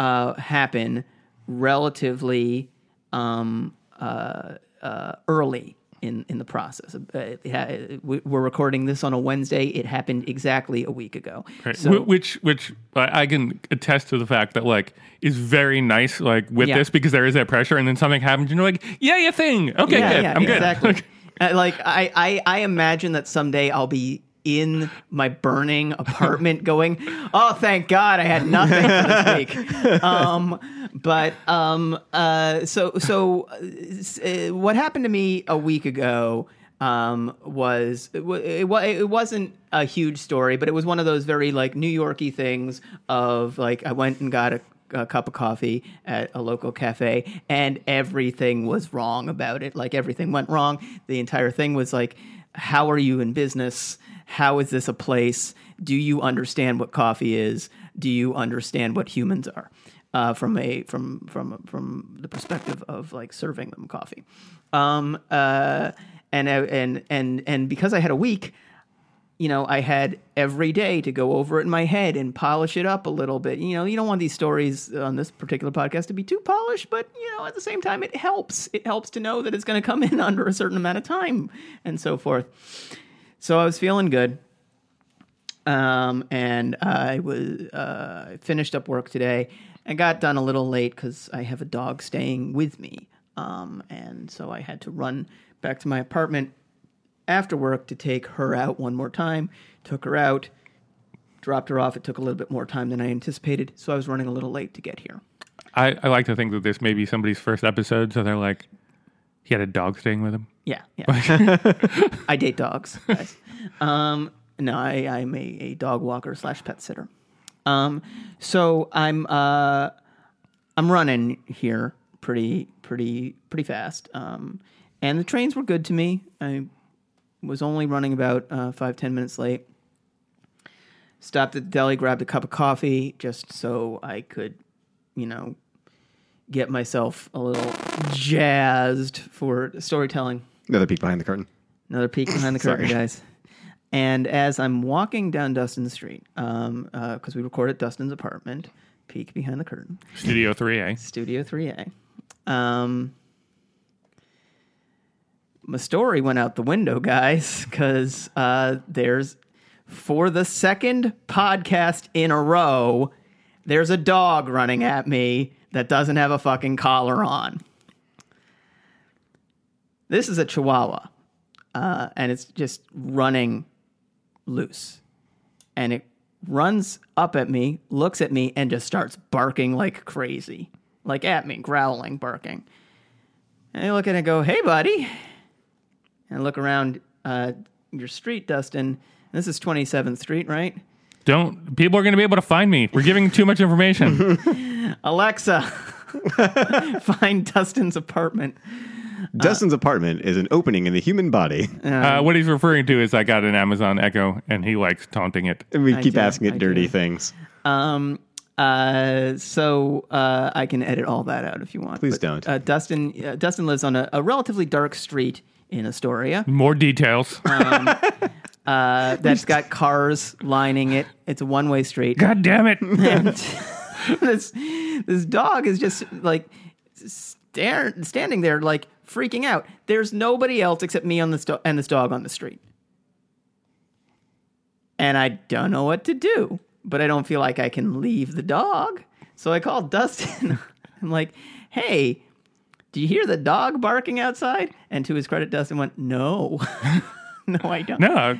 A: uh, happen relatively um, uh, uh, early in in the process. Uh, it ha- we- we're recording this on a Wednesday. It happened exactly a week ago.
C: Right.
A: So,
C: which which I can attest to the fact that like is very nice like with
A: Yeah.
C: this because there is that pressure and then something happens and you're like yeah yeah thing okay
A: yeah,
C: good
A: yeah,
C: I'm good
A: exactly. Uh, like I, I, I imagine that someday I'll be in my burning apartment going, "Oh, thank God, I had nothing for this week." Um, but um, uh, so so uh, uh, what happened to me a week ago um, was it, it, it wasn't a huge story, but it was one of those very like New Yorky things of like I went and got a a cup of coffee at a local cafe and everything was wrong about it. Like everything went wrong. The entire thing was like how are you in business how is this a place do you understand what coffee is do you understand what humans are uh, from a from from from the perspective of like serving them coffee um uh and and and and because i had a week you know, I had every day to go over it in my head and polish it up a little bit. You know, you don't want these stories on this particular podcast to be too polished, but you know, at the same time, it helps. It helps to know that it's going to come in under a certain amount of time and so forth. So I was feeling good. Um, and I was uh, finished up work today. I got done a little late because I have a dog staying with me, um, and so I had to run back to my apartment after work to take her out one more time. Took her out, dropped her off. It took a little bit more time than I anticipated, so I was running a little late to get here.
C: I, I like to think that this may be somebody's first episode so they're like he had a dog staying with him
A: Yeah, yeah. I date dogs. Guys. Um, no, I, I'm a, a dog walker slash pet sitter. Um, so I'm uh, I'm running here pretty pretty pretty fast. Um, and the trains were good to me. I was only running about uh, five ten minutes late. Stopped at the deli, grabbed a cup of coffee just so I could, you know, get myself a little jazzed for storytelling.
B: Another peek behind the curtain.
A: Another peek behind the curtain, guys. And as I'm walking down Dustin Street, um, because we record at Dustin's apartment, peek behind the curtain,
C: Studio 3A
A: Studio 3A. Um, my story went out the window, guys, because uh, there's for the second podcast in a row, there's a dog running at me that doesn't have a fucking collar on. This is a Chihuahua, uh, and it's just running loose, and it runs up at me, looks at me, and just starts barking like crazy, like at me, growling, barking. And I look at it and go, "Hey, buddy," and I look around uh, your street, Dustin. This is 27th Street, right?
C: don't people are going to be able to find me we're giving too much information
A: Alexa, find Dustin's apartment.
B: Dustin's apartment is an opening in the human body.
C: uh, what he's referring to is I got an Amazon Echo and he likes taunting it
B: And we
A: I
B: keep
A: do,
B: asking
A: I
B: it dirty
A: do.
B: things.
A: Um, uh, so uh, I can edit all that out if you want.
B: Please
A: But,
B: don't.
A: Uh, Dustin, uh, Dustin lives on a, a relatively dark street in Astoria.
C: more details
A: Uh, that's got cars lining it. It's a one way street.
C: god damn it
A: and this this dog is just like stare, standing there like freaking out. There's nobody else except me on this do- and this dog on the street. And I don't know what to do, but I don't feel like I can leave the dog. So I called Dustin. I'm like, "Hey, do you hear the dog barking outside?" And to his credit, Dustin went, "No." no, I don't.
C: no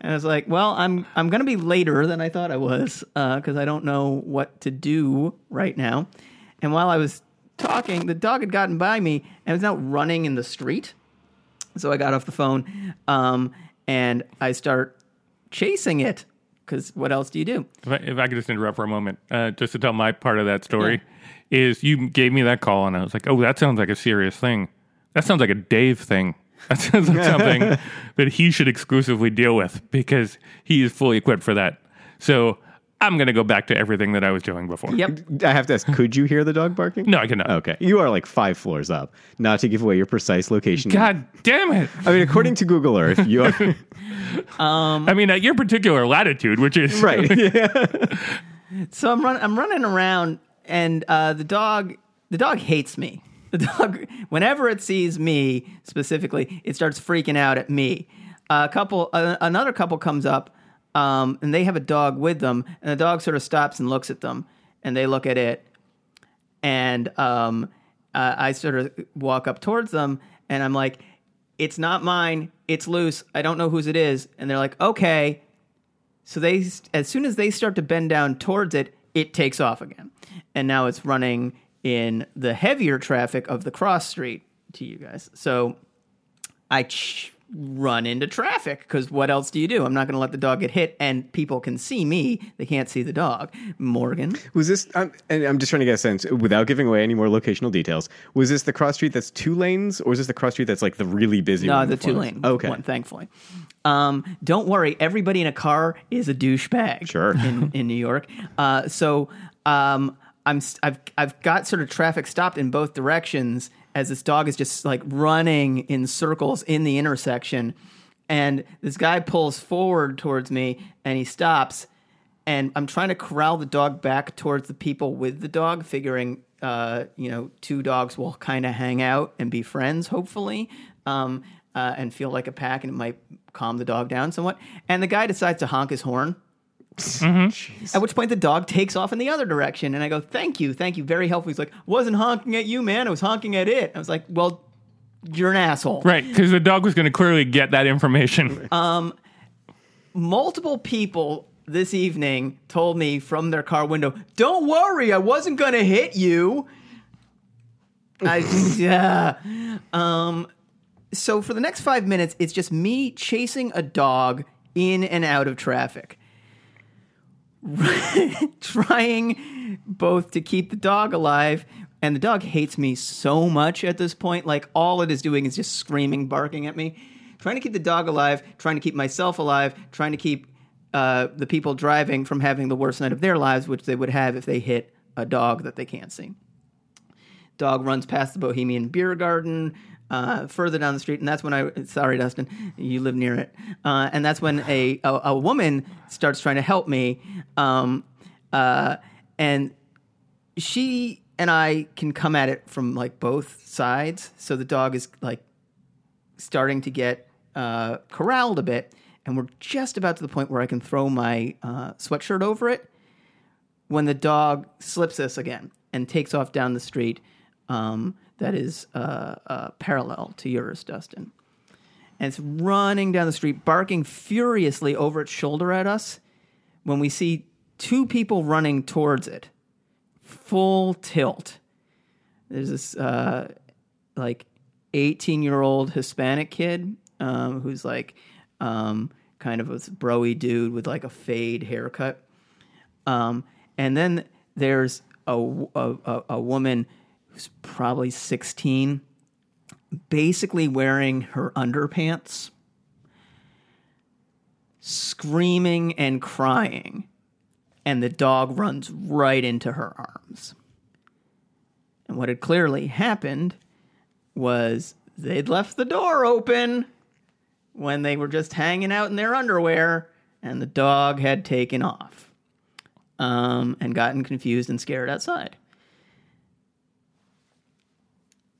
A: And I was like, well, I'm I'm gonna be later than I thought I was because I don't know what to do right now. And while I was talking, the dog had gotten by me and was now running in the street. So I got off the phone, um, and I start chasing it because what else do you do?
C: If I, if I could just interrupt for a moment, uh, just to tell my part of that story, is you gave me that call and I was like, oh, that sounds like a serious thing. That sounds like a Dave thing. That sounds like something that he should exclusively deal with because he is fully equipped for that. So I'm going to go back to everything that I was doing before.
A: Yep.
B: I have to ask, could you hear the dog barking?
C: No, I cannot.
B: Okay. You are like five floors up. Not to give away your precise location.
C: God damn it.
B: I mean, according to Google Earth, you are.
C: I mean, at your particular latitude, which is
B: right. Yeah.
A: So I'm running. I'm running around, and uh, the dog. The dog hates me. The dog, whenever it sees me specifically, it starts freaking out at me. a couple, uh, another couple comes up, um, and they have a dog with them, and the dog sort of stops and looks at them, and they look at it, and um, uh, I sort of walk up towards them, and I'm like, "It's not mine. It's loose. I don't know whose it is." And they're like, "Okay." So they, as soon as they start to bend down towards it, it takes off again, and now it's running in the heavier traffic of the cross street to you guys. So I ch- run into traffic because what else do you do? I'm not going to let the dog get hit, and people can see me; they can't see the dog. Morgan,
B: Was this? Um, and I'm just trying to get a sense, without giving away any more locational details. Was this the cross street that's two lanes, or is this the cross street that's like the really busy?
A: no,
B: one
A: the two lane
B: Okay.
A: one, thankfully. Um, don't worry, everybody in a car is a douchebag.
B: Sure.
A: in, in New York. Uh, so um, I'm I've I've got sort of traffic stopped in both directions as this dog is just like running in circles in the intersection, and this guy pulls forward towards me and he stops, and I'm trying to corral the dog back towards the people with the dog, figuring. Uh, you know, two dogs will kind of hang out and be friends, hopefully, um, uh, and feel like a pack, and it might calm the dog down somewhat. And the guy decides to honk his horn, at which point the dog takes off in the other direction, and I go, "Thank you, thank you, very helpful." He's like, "Wasn't honking at you, man. I was honking at it." I was like, "Well, you're an asshole."
C: Right, because the dog was going to clearly get that information.
A: Multiple people this evening told me from their car window, "Don't worry, I wasn't going to hit you." I yeah. Um. So for the next five minutes, it's just me chasing a dog in and out of traffic. trying both to keep the dog alive and the dog hates me so much at this point like all it is doing is just screaming barking at me. Trying to keep the dog alive trying to keep myself alive trying to keep uh, the people driving from having the worst night of their lives which they would have if they hit a dog that they can't see. Dog runs past the bohemian beer garden uh, further down the street and that's when i sorry dustin you live near it. Uh, and that's when a, a, a woman starts trying to help me. Um, uh, and she and i can come at it from like both sides. So the dog is like starting to get uh, corralled a bit and we're just about to the point where i can throw my uh, sweatshirt over it when the dog slips us again and takes off down the street. Um, that is uh, uh, parallel to yours, Dustin. And it's running down the street, barking furiously over its shoulder at us when we see two people running towards it, full tilt. There's this uh, like 18 year old Hispanic kid um, who's like um, kind of a broy dude with like a fade haircut. Um, and then there's a, a, a, a woman who's probably 16, basically wearing her underpants, screaming and crying. And the dog runs right into her arms. And what had clearly happened was they'd left the door open when they were just hanging out in their underwear, and the dog had taken off um, and gotten confused and scared outside.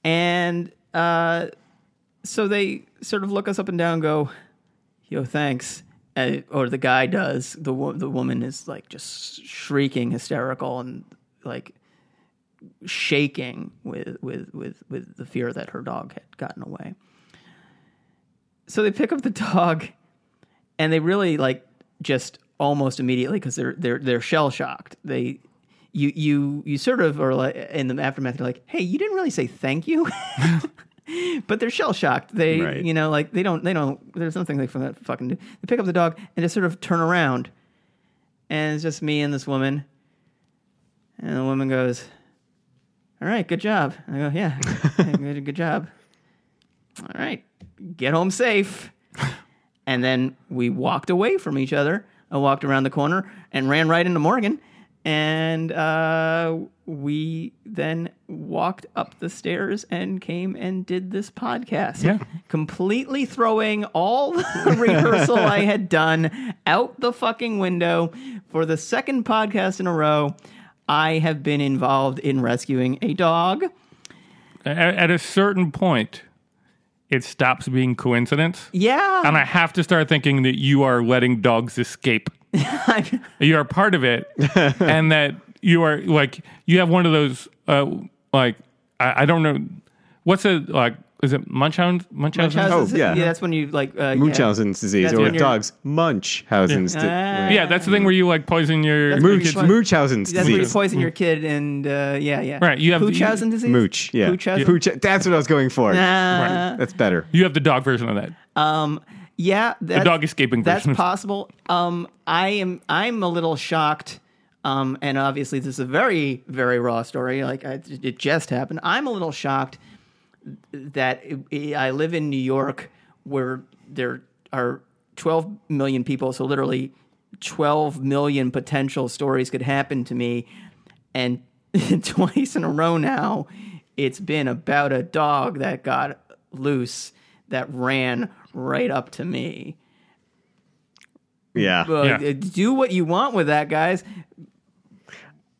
A: And uh, so they sort of look us up and down and go, yo, thanks. Uh, or the guy does. The, wo- the woman is like just shrieking hysterical and like shaking with, with, with, with the fear that her dog had gotten away. So they pick up the dog and they really like just almost immediately because they're they're they're shell shocked. They you you you sort of are like in the aftermath. You're like, hey, you didn't really say thank you. but they're shell shocked. They,
B: Right.
A: you know, like they don't, they don't. There's nothing they from that fucking do. They pick up the dog and just sort of turn around, and it's just me and this woman. And the woman goes, "All right, good job." I go, "Yeah, yeah, good, good job." All right, get home safe. And then we walked away from each other. I walked around the corner and ran right into Morgan. And uh, we then walked up the stairs and came and did this podcast.
C: Yeah.
A: Completely throwing all the rehearsal I had done out the fucking window for the second podcast in a row. I have been involved in rescuing a dog.
C: At, at a certain point, it stops being coincidence.
A: Yeah.
C: And I have to start thinking that you are letting dogs escape. you are part of it, and that you are like you have one of those uh, like I, I don't know what's it like. Is it Munchausen? Munchausen?
A: Munchausen's-
B: Oh, yeah.
A: that's when you like uh, yeah.
B: Munchausen's disease,
A: That's
B: or with dogs, Munchausen's disease.
A: Ah.
C: Yeah, that's the thing where you like poison your,
A: That's
C: your kids.
B: Munchausen's
A: That's when you poison your kid, and uh, yeah, yeah.
C: Right, you have-
A: Munchausen disease.
B: Mooch, yeah.
A: Munchausen.
B: Pooch, that's what I was going for.
A: Uh,
B: That's better.
C: You have the dog version of that.
A: um, yeah, that's,
C: dog escaping
A: That's
C: version.
A: possible. Um, I am. I'm a little shocked. Um, and obviously this is a very, very raw story. Like I, it just happened. I'm a little shocked that it, I live in New York, where there are 12 million people. So literally, 12 million potential stories could happen to me, and twice in a row now, it's been about a dog that got loose that ran right up to me.
B: Yeah.
A: But
C: Yeah.
A: uh, do what you want with that, guys.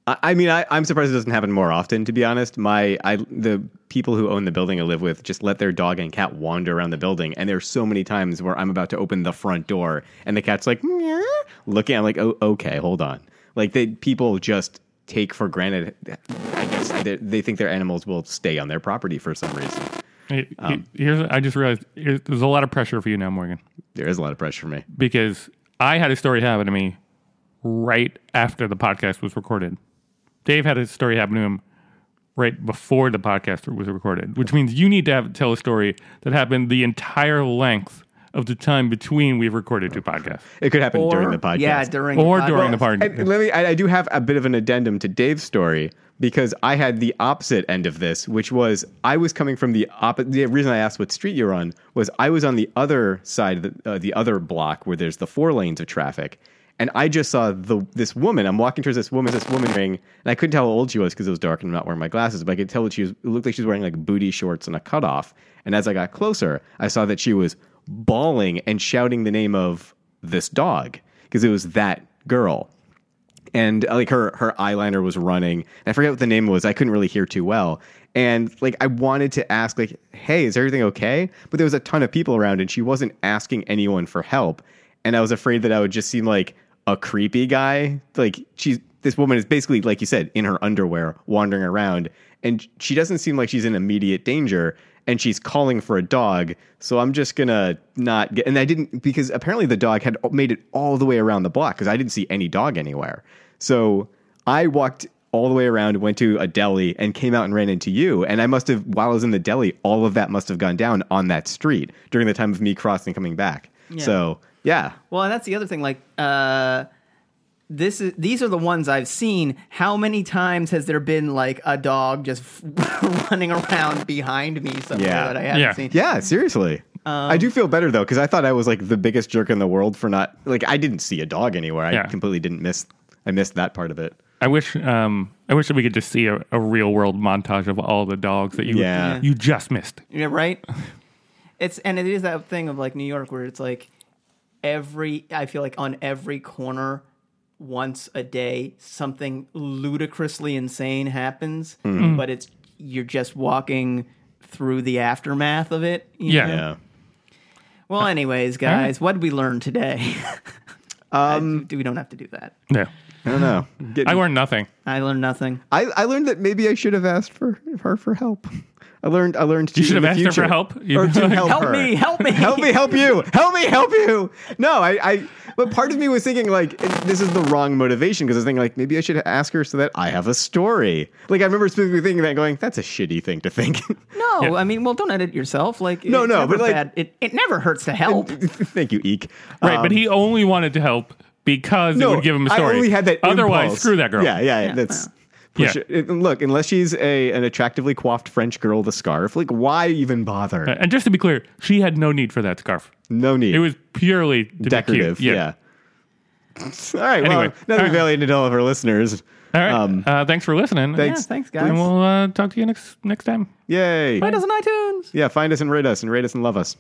B: I I mean, I, I'm surprised it doesn't happen more often. To be honest, my I the people who own the building I live with just let their dog and cat wander around the building, and there's so many times where I'm about to open the front door, and the cat's like "Meow," looking. I'm like, oh, okay, hold on. Like they people just take for granted. I guess they, they think their animals will stay on their property for some reason.
C: Hey, um, he- Here's I just realized here's, there's a lot of pressure for you now, Morgan,
B: There is a lot of pressure for me.
C: because I had a story happen to me right after the podcast was recorded. Dave had a story happen to him right before the podcast was recorded, which means you need to have tell a story that happened the entire length of the time between we've recorded two podcasts.
B: It could happen during the podcast.
A: Yeah, during
C: Or
A: the
C: during the
A: podcast.
C: podcast.
B: And let me. I, I do have a bit of an addendum to Dave's story because I had the opposite end of this, which was I was coming from the opposite. The reason I asked what street you're on was I was on the other side of the, uh, the other block where there's the four lanes of traffic, and I just saw the this woman. I'm walking towards this woman, this woman ring, and I couldn't tell how old she was because it was dark and I'm not wearing my glasses, but I could tell that she was. It looked like she was wearing like booty shorts and a cutoff. And as I got closer, I saw that she was bawling and shouting the name of this dog because it was that girl and uh, like her her eyeliner was running. I forget what the name was. I couldn't really hear too well. And like I wanted to ask like, "Hey, is everything okay?" But there was a ton of people around and she wasn't asking anyone for help. And I was afraid that I would just seem like a creepy guy. Like she's this woman is basically like you said in her underwear wandering around and she doesn't seem like she's in immediate danger and she's calling for a dog. So I'm just gonna not get. And I didn't because apparently the dog had made it all the way around the block because I didn't see any dog anywhere. So I walked all the way around, went to a deli, and came out and ran into you. And I must have, while I was in the deli, all of that must have gone down on that street during the time of me crossing and coming back. So yeah,
A: Well, and that's the other thing. Like, uh, this is these are the ones I've seen. How many times has there been like a dog just running around behind me somewhere
B: Yeah.
A: that I haven't
C: Yeah.
A: seen?
B: yeah, seriously. I do feel better though because I thought I was like the biggest jerk in the world for not like I didn't see a dog anywhere. I
C: Yeah.
B: completely didn't miss. I missed that part of it.
C: I wish um, I wish that we could just see a, a real world montage of all the dogs that you
B: Yeah.
C: you just missed.
A: Yeah, right. It's and it is that thing of like New York where it's like every I feel like on every corner once a day something ludicrously insane happens,
C: Mm-hmm.
A: but it's you're just walking through the aftermath of it. you
C: Yeah.
A: know?
B: Yeah.
A: Well, anyways, guys, what did we learn today? um, do we don't have to do that.
C: Yeah,
B: I don't know. Get-
C: I learned nothing.
A: I learned nothing.
B: I, I learned that maybe I should have asked for her for help. I learned I learned to
C: You should
B: in
C: have
B: the
C: asked her for
B: future-
C: help. You
B: or to help,
A: Help
B: her.
A: me! Help me!
B: help me help you help me help you no I, I but part of me was thinking like this is the wrong motivation because I was thinking like maybe I should ask her so that I have a story. Like I remember specifically thinking that, going, "That's a shitty thing to think."
A: No,
C: Yeah.
A: I mean, well, don't edit yourself. Like,
B: No, no, but, like-
A: bad. it it never hurts to help.
B: Thank you, Eek.
C: Right,
B: Um,
C: but he only wanted to help because it would give him a story.
B: I only had that.
C: Otherwise,
B: impulse.
C: screw that girl.
B: Yeah, yeah,
A: Yeah,
B: that's.
C: yeah.
B: Push it- it- Look, unless she's a an attractively coiffed French girl with a scarf, like why even bother?
C: And just to be clear, she had no need for that scarf.
B: no need.
C: It was purely to be
B: decorative.
C: cute.
B: Yeah. All right.
C: Anyway,
B: well, nothing
C: all right.
B: valiant to tell of our listeners.
C: All right.
B: Um,
C: uh, thanks for listening.
B: thanks.
A: yeah, thanks, guys.
C: And we'll uh, talk to you next next time.
B: Yay.
A: Find us on iTunes.
B: Yeah, find us and rate us and rate us and love us.